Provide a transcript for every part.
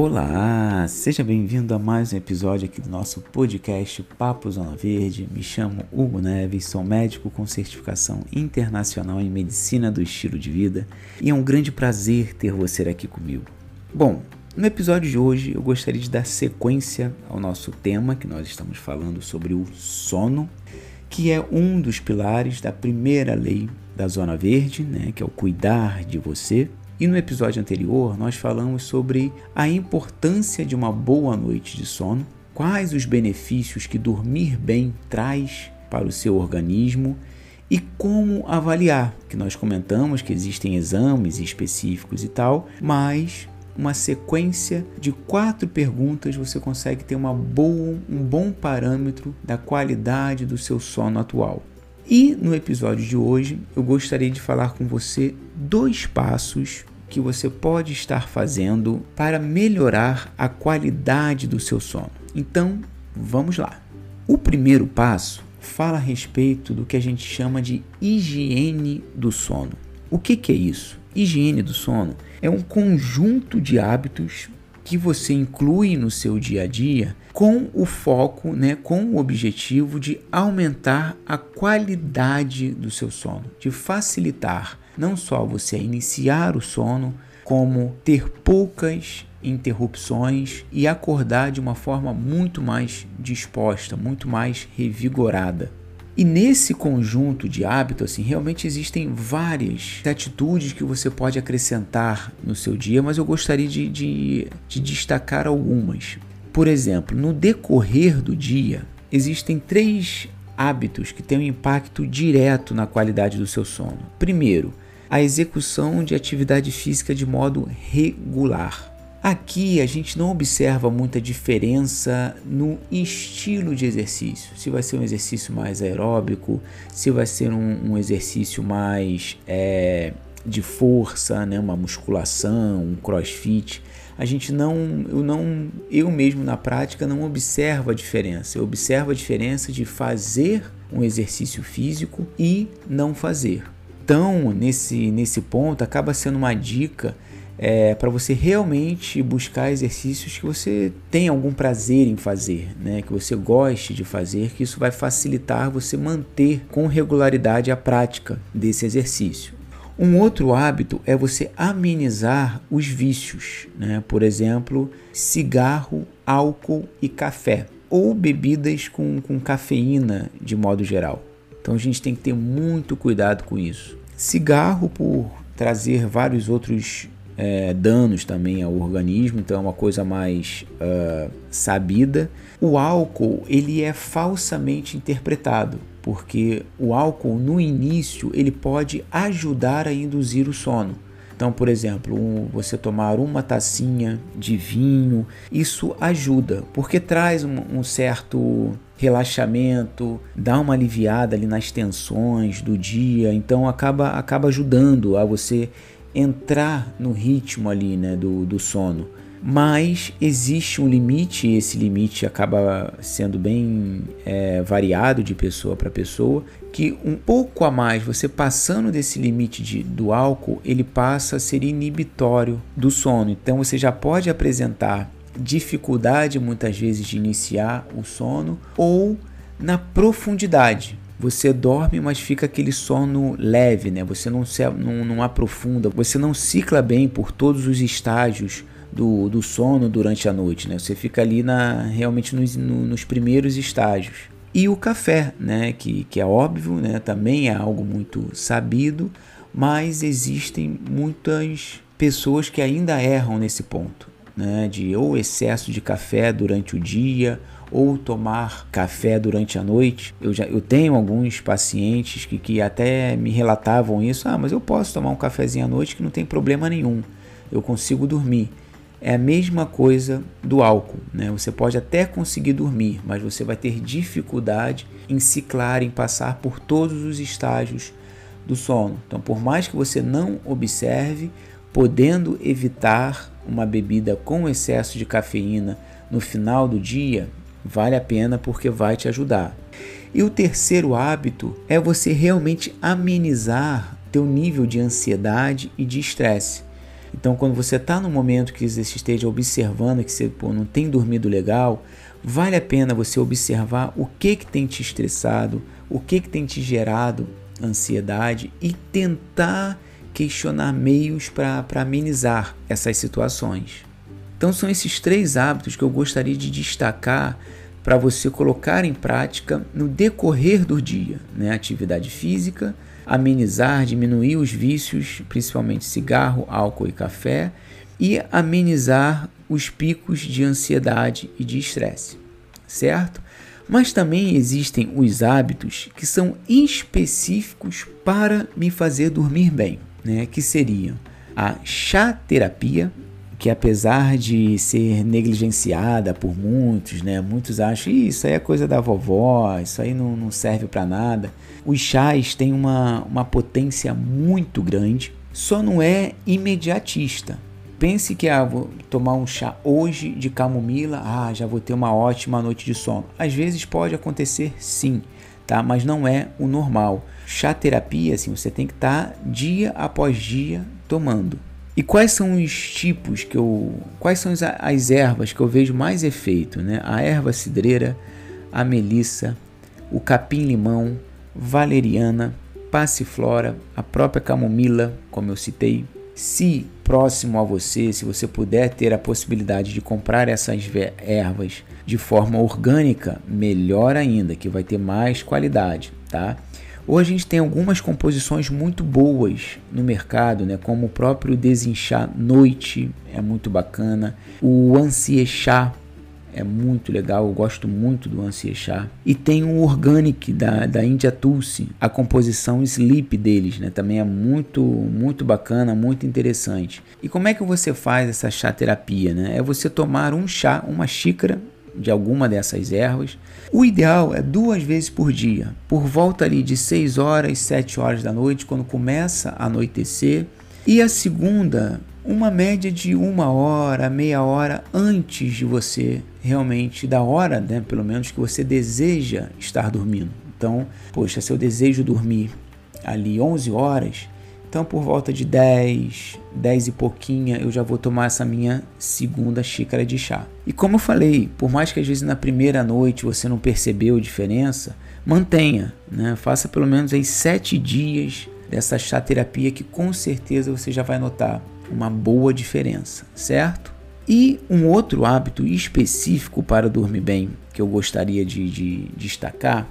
Olá, seja bem-vindo a mais um episódio aqui do nosso podcast Papo Zona Verde. Me chamo Hugo Neves, sou médico com certificação internacional em medicina do estilo de vida e é um grande prazer ter você aqui comigo. Bom, no episódio de hoje eu gostaria de dar sequência ao nosso tema que nós estamos falando sobre o sono, que é um dos pilares da primeira lei da Zona Verde, né, que é o cuidar de você. E no episódio anterior, nós falamos sobre a importância de uma boa noite de sono, quais os benefícios que dormir bem traz para o seu organismo e como avaliar, que nós comentamos que existem exames específicos e tal, mas uma sequência de quatro perguntas você consegue ter uma boa, um bom parâmetro da qualidade do seu sono atual. E no episódio de hoje eu gostaria de falar com você dois passos que você pode estar fazendo para melhorar a qualidade do seu sono. Então, vamos lá. O primeiro passo fala a respeito do que a gente chama de higiene do sono. O que, que é isso? Higiene do sono é um conjunto de hábitos que você inclui no seu dia a dia com o foco, né, com o objetivo de aumentar a qualidade do seu sono, de facilitar não só você iniciar o sono, como ter poucas interrupções e acordar de uma forma muito mais disposta, muito mais revigorada. E nesse conjunto de hábitos, assim, realmente existem várias atitudes que você pode acrescentar no seu dia, mas eu gostaria de, de, de destacar algumas. Por exemplo, no decorrer do dia, existem três hábitos que têm um impacto direto na qualidade do seu sono. Primeiro, a execução de atividade física de modo regular. Aqui a gente não observa muita diferença no estilo de exercício. Se vai ser um exercício mais aeróbico, se vai ser um, um exercício mais é, de força, né, uma musculação, um crossfit. A gente não, eu não, eu mesmo na prática não observo a diferença. Eu observo a diferença de fazer um exercício físico e não fazer. Então, nesse, nesse ponto, acaba sendo uma dica é, para você realmente buscar exercícios que você tem algum prazer em fazer, né? que você goste de fazer, que isso vai facilitar você manter com regularidade a prática desse exercício. Um outro hábito é você amenizar os vícios, né? por exemplo, cigarro, álcool e café, ou bebidas com, com cafeína de modo geral. Então a gente tem que ter muito cuidado com isso. Cigarro, por trazer vários outros é, danos também ao organismo, então é uma coisa mais uh, sabida. O álcool ele é falsamente interpretado, porque o álcool no início ele pode ajudar a induzir o sono. Então, por exemplo, um, você tomar uma tacinha de vinho, isso ajuda, porque traz um, um certo relaxamento, dá uma aliviada ali nas tensões do dia, então acaba, acaba ajudando a você entrar no ritmo ali né, do, do sono. Mas existe um limite, e esse limite acaba sendo bem é, variado de pessoa para pessoa, que um pouco a mais, você passando desse limite de, do álcool, ele passa a ser inibitório do sono. Então você já pode apresentar dificuldade muitas vezes de iniciar o sono ou na profundidade. Você dorme, mas fica aquele sono leve, né? Você não, se, não, não aprofunda, você não cicla bem por todos os estágios do, do sono durante a noite, né? Você fica ali na, realmente nos, no, nos primeiros estágios. E o café, né? Que, que é óbvio, né? Também é algo muito sabido, mas existem muitas pessoas que ainda erram nesse ponto, né? De ou excesso de café durante o dia ou tomar café durante a noite. Eu já eu tenho alguns pacientes que, que até me relatavam isso. Ah, mas eu posso tomar um cafezinho à noite que não tem problema nenhum. Eu consigo dormir. É a mesma coisa do álcool, né? Você pode até conseguir dormir, mas você vai ter dificuldade em ciclar, em passar por todos os estágios do sono. Então, por mais que você não observe, podendo evitar uma bebida com excesso de cafeína no final do dia, vale a pena porque vai te ajudar. E o terceiro hábito é você realmente amenizar teu nível de ansiedade e de estresse. Então, quando você está no momento que você esteja observando que você pô, não tem dormido legal, vale a pena você observar o que, que tem te estressado, o que, que tem te gerado ansiedade e tentar questionar meios para amenizar essas situações. Então, são esses três hábitos que eu gostaria de destacar para você colocar em prática no decorrer do dia: né? atividade física, amenizar, diminuir os vícios, principalmente cigarro, álcool e café, e amenizar os picos de ansiedade e de estresse, certo? Mas também existem os hábitos que são específicos para me fazer dormir bem, né? Que seriam a chá terapia, que apesar de ser negligenciada por muitos, né, muitos acham isso aí é coisa da vovó, isso aí não, não serve para nada. Os chás têm uma, uma potência muito grande, só não é imediatista. Pense que ah, vou tomar um chá hoje de camomila, ah, já vou ter uma ótima noite de sono. Às vezes pode acontecer sim, tá? Mas não é o normal. Chá terapia, assim, você tem que estar tá dia após dia tomando. E quais são os tipos que eu. Quais são as, as ervas que eu vejo mais efeito? Né? A erva cidreira, a melissa, o capim-limão, valeriana, passiflora, a própria camomila, como eu citei. Se próximo a você, se você puder ter a possibilidade de comprar essas ervas de forma orgânica, melhor ainda, que vai ter mais qualidade, tá? Hoje a gente tem algumas composições muito boas no mercado, né? como o próprio Desinchar Noite, é muito bacana. O Ansiechá é muito legal, eu gosto muito do Ansiechá. E tem o Organic da, da India Tulsi, a composição Sleep deles, né? Também é muito, muito bacana, muito interessante. E como é que você faz essa chá terapia, né? É você tomar um chá, uma xícara de alguma dessas ervas. O ideal é duas vezes por dia, por volta ali de 6 horas, 7 horas da noite, quando começa a anoitecer. E a segunda, uma média de uma hora, meia hora antes de você realmente, da hora, né, pelo menos, que você deseja estar dormindo. Então, poxa, se eu desejo dormir ali 11 horas, então, por volta de 10, 10 e pouquinha, eu já vou tomar essa minha segunda xícara de chá. E como eu falei, por mais que às vezes na primeira noite você não percebeu a diferença, mantenha, né? faça pelo menos aí 7 dias dessa chá terapia que com certeza você já vai notar uma boa diferença, certo? E um outro hábito específico para dormir bem que eu gostaria de, de destacar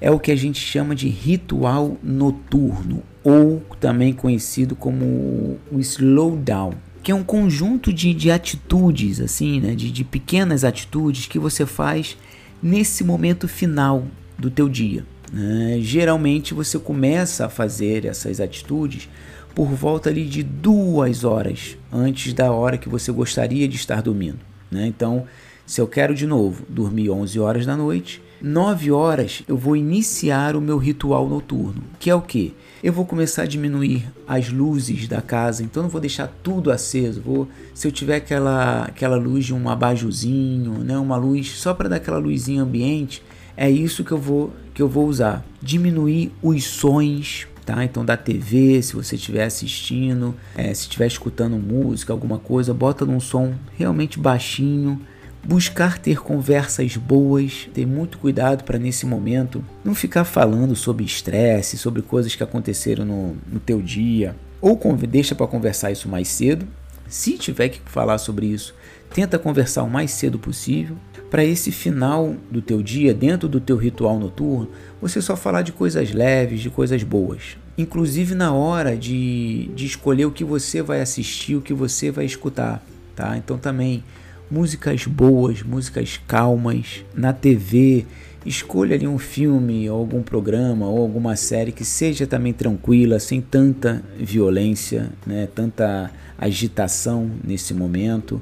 é o que a gente chama de ritual noturno, ou também conhecido como o slowdown, que é um conjunto de, de atitudes, assim, né, de, de pequenas atitudes que você faz nesse momento final do teu dia. Né? Geralmente você começa a fazer essas atitudes por volta ali de duas horas antes da hora que você gostaria de estar dormindo. Né? Então, se eu quero de novo dormir 11 horas da noite, 9 horas eu vou iniciar o meu ritual noturno, que é o que? Eu vou começar a diminuir as luzes da casa, então não vou deixar tudo aceso. Vou, se eu tiver aquela, aquela luz de um abajuzinho, né, uma luz só para dar aquela luzinha ambiente, é isso que eu vou que eu vou usar. Diminuir os sons Tá? Então da TV, se você estiver assistindo, é, se estiver escutando música, alguma coisa, bota num som realmente baixinho, buscar ter conversas boas, ter muito cuidado para nesse momento não ficar falando sobre estresse, sobre coisas que aconteceram no, no teu dia, ou deixa para conversar isso mais cedo. Se tiver que falar sobre isso, tenta conversar o mais cedo possível. Para esse final do teu dia, dentro do teu ritual noturno, você só falar de coisas leves, de coisas boas. Inclusive na hora de, de escolher o que você vai assistir, o que você vai escutar. Tá? Então também músicas boas, músicas calmas na TV. Escolha ali um filme, ou algum programa, ou alguma série que seja também tranquila, sem tanta violência, né, tanta agitação nesse momento.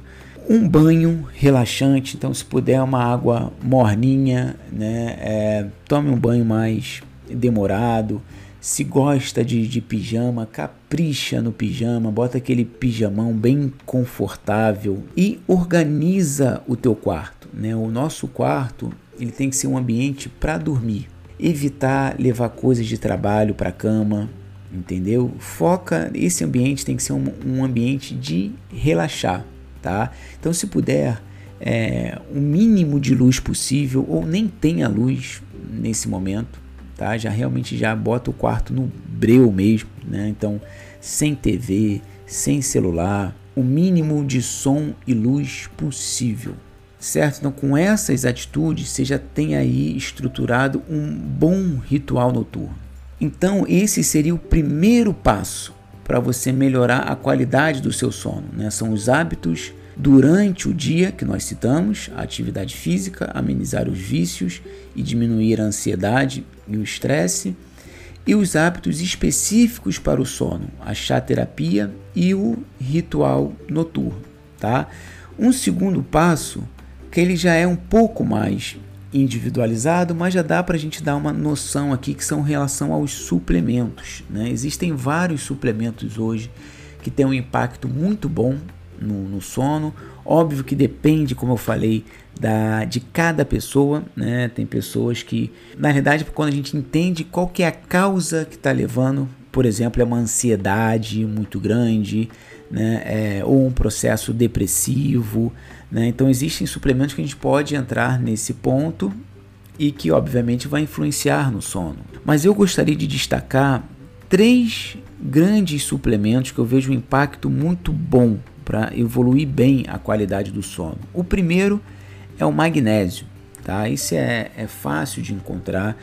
Um banho relaxante, então se puder uma água morninha, né, é, tome um banho mais demorado. Se gosta de, de pijama, capricha no pijama, bota aquele pijamão bem confortável e organiza o teu quarto. Né? O nosso quarto ele tem que ser um ambiente para dormir. Evitar levar coisas de trabalho para a cama, entendeu? Foca, esse ambiente tem que ser um, um ambiente de relaxar, tá? Então, se puder, é, o mínimo de luz possível, ou nem tenha luz nesse momento, tá? Já realmente já bota o quarto no breu mesmo, né? Então, sem TV, sem celular, o mínimo de som e luz possível, certo? Então, com essas atitudes, você já tem aí estruturado um bom ritual noturno. Então, esse seria o primeiro passo para você melhorar a qualidade do seu sono, né? São os hábitos durante o dia que nós citamos, a atividade física, amenizar os vícios e diminuir a ansiedade e o estresse, e os hábitos específicos para o sono, a chá terapia e o ritual noturno, tá? Um segundo passo que ele já é um pouco mais individualizado, mas já dá para a gente dar uma noção aqui que são em relação aos suplementos. Né? Existem vários suplementos hoje que têm um impacto muito bom no, no sono. Óbvio que depende, como eu falei, da, de cada pessoa, né? Tem pessoas que, na verdade, quando a gente entende qual que é a causa que está levando, por exemplo, é uma ansiedade muito grande, né? É, ou um processo depressivo, né? Então existem suplementos que a gente pode entrar nesse ponto e que obviamente vai influenciar no sono. Mas eu gostaria de destacar três grandes suplementos que eu vejo um impacto muito bom para evoluir bem a qualidade do sono. O primeiro é o magnésio, tá? Isso é, é fácil de encontrar.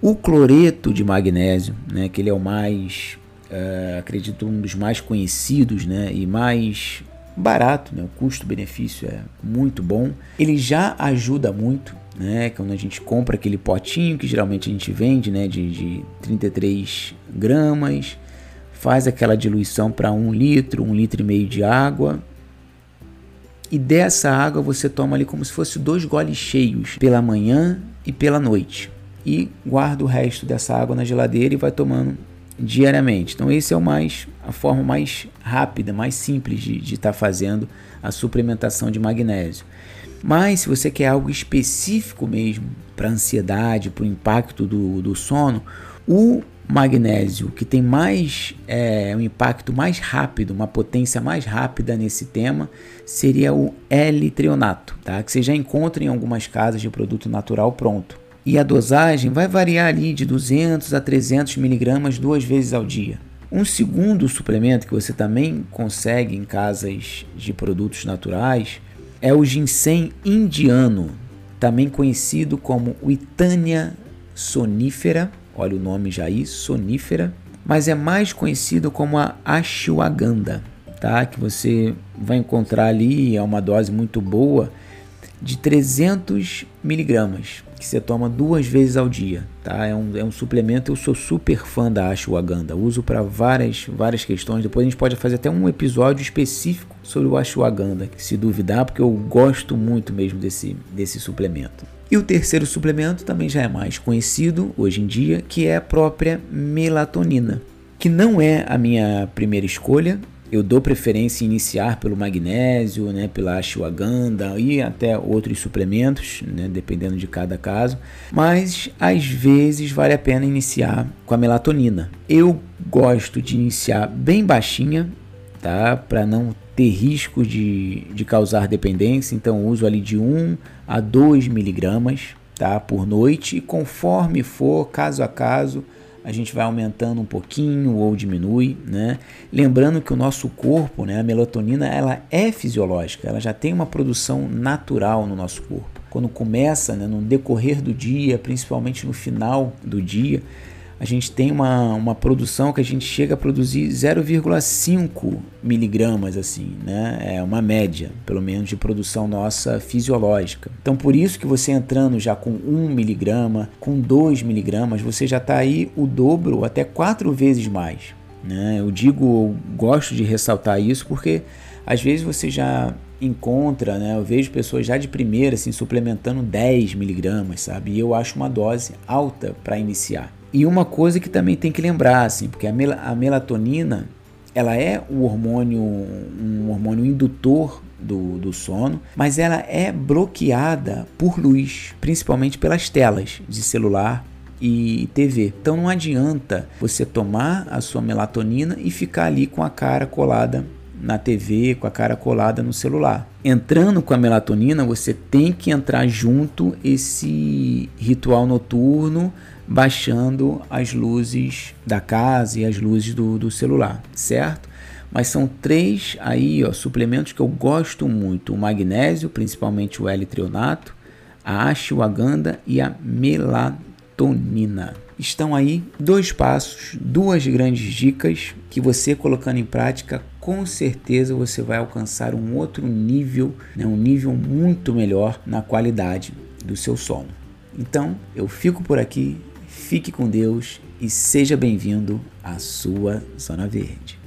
O cloreto de magnésio, né, que ele é o mais, uh, acredito, um dos mais conhecidos né, e mais barato, né, o custo-benefício é muito bom. Ele já ajuda muito, né, quando a gente compra aquele potinho que geralmente a gente vende né, de, de 33 gramas, faz aquela diluição para um litro, um litro e meio de água. E dessa água você toma ali como se fosse dois goles cheios pela manhã e pela noite. E guarda o resto dessa água na geladeira e vai tomando diariamente. Então esse é o mais a forma mais rápida, mais simples de estar tá fazendo a suplementação de magnésio. Mas se você quer algo específico mesmo para ansiedade, para o impacto do, do sono, o magnésio que tem mais é, um impacto mais rápido, uma potência mais rápida nesse tema, seria o L-trionato, tá? que você já encontra em algumas casas de produto natural pronto. E a dosagem vai variar ali de 200 a 300 miligramas duas vezes ao dia. Um segundo suplemento que você também consegue em casas de produtos naturais é o ginseng indiano, também conhecido como Itania sonífera olha o nome já aí, sonífera, mas é mais conhecido como a ashwagandha, tá? Que você vai encontrar ali, é uma dose muito boa, de 300 miligramas, que você toma duas vezes ao dia, tá? É um, é um suplemento, eu sou super fã da ashwagandha, uso para várias, várias questões, depois a gente pode fazer até um episódio específico sobre o ashwagandha, se duvidar, porque eu gosto muito mesmo desse, desse suplemento. E o terceiro suplemento também já é mais conhecido hoje em dia, que é a própria melatonina, que não é a minha primeira escolha. Eu dou preferência iniciar pelo magnésio, né, pela ashwagandha e até outros suplementos, né, dependendo de cada caso. Mas às vezes vale a pena iniciar com a melatonina. Eu gosto de iniciar bem baixinha, tá, para não ter risco de, de causar dependência, então uso ali de 1 a 2 miligramas tá, por noite e conforme for, caso a caso, a gente vai aumentando um pouquinho ou diminui, né? Lembrando que o nosso corpo, né, a melatonina, ela é fisiológica, ela já tem uma produção natural no nosso corpo. Quando começa, né, no decorrer do dia, principalmente no final do dia, a gente tem uma, uma produção que a gente chega a produzir 0,5 miligramas, assim, né? É uma média, pelo menos, de produção nossa fisiológica. Então, por isso que você entrando já com 1 miligrama, com 2 miligramas, você já está aí o dobro, até quatro vezes mais. Né? Eu digo, eu gosto de ressaltar isso porque às vezes você já encontra, né? Eu vejo pessoas já de primeira assim suplementando 10 miligramas, sabe? E eu acho uma dose alta para iniciar. E uma coisa que também tem que lembrar, assim, porque a, mel a melatonina ela é o hormônio, um hormônio indutor do, do sono, mas ela é bloqueada por luz, principalmente pelas telas de celular e TV. Então não adianta você tomar a sua melatonina e ficar ali com a cara colada na TV, com a cara colada no celular. Entrando com a melatonina, você tem que entrar junto esse ritual noturno, baixando as luzes da casa e as luzes do, do celular, certo? Mas são três aí, ó, suplementos que eu gosto muito: o magnésio, principalmente o L-trionato, a ashwagandha e a melatonina. Estão aí dois passos, duas grandes dicas que você colocando em prática, com certeza você vai alcançar um outro nível, né, um nível muito melhor na qualidade do seu sono. Então, eu fico por aqui, fique com Deus e seja bem-vindo à sua Zona Verde.